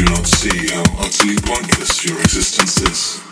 do not see how utterly pointless your existence is.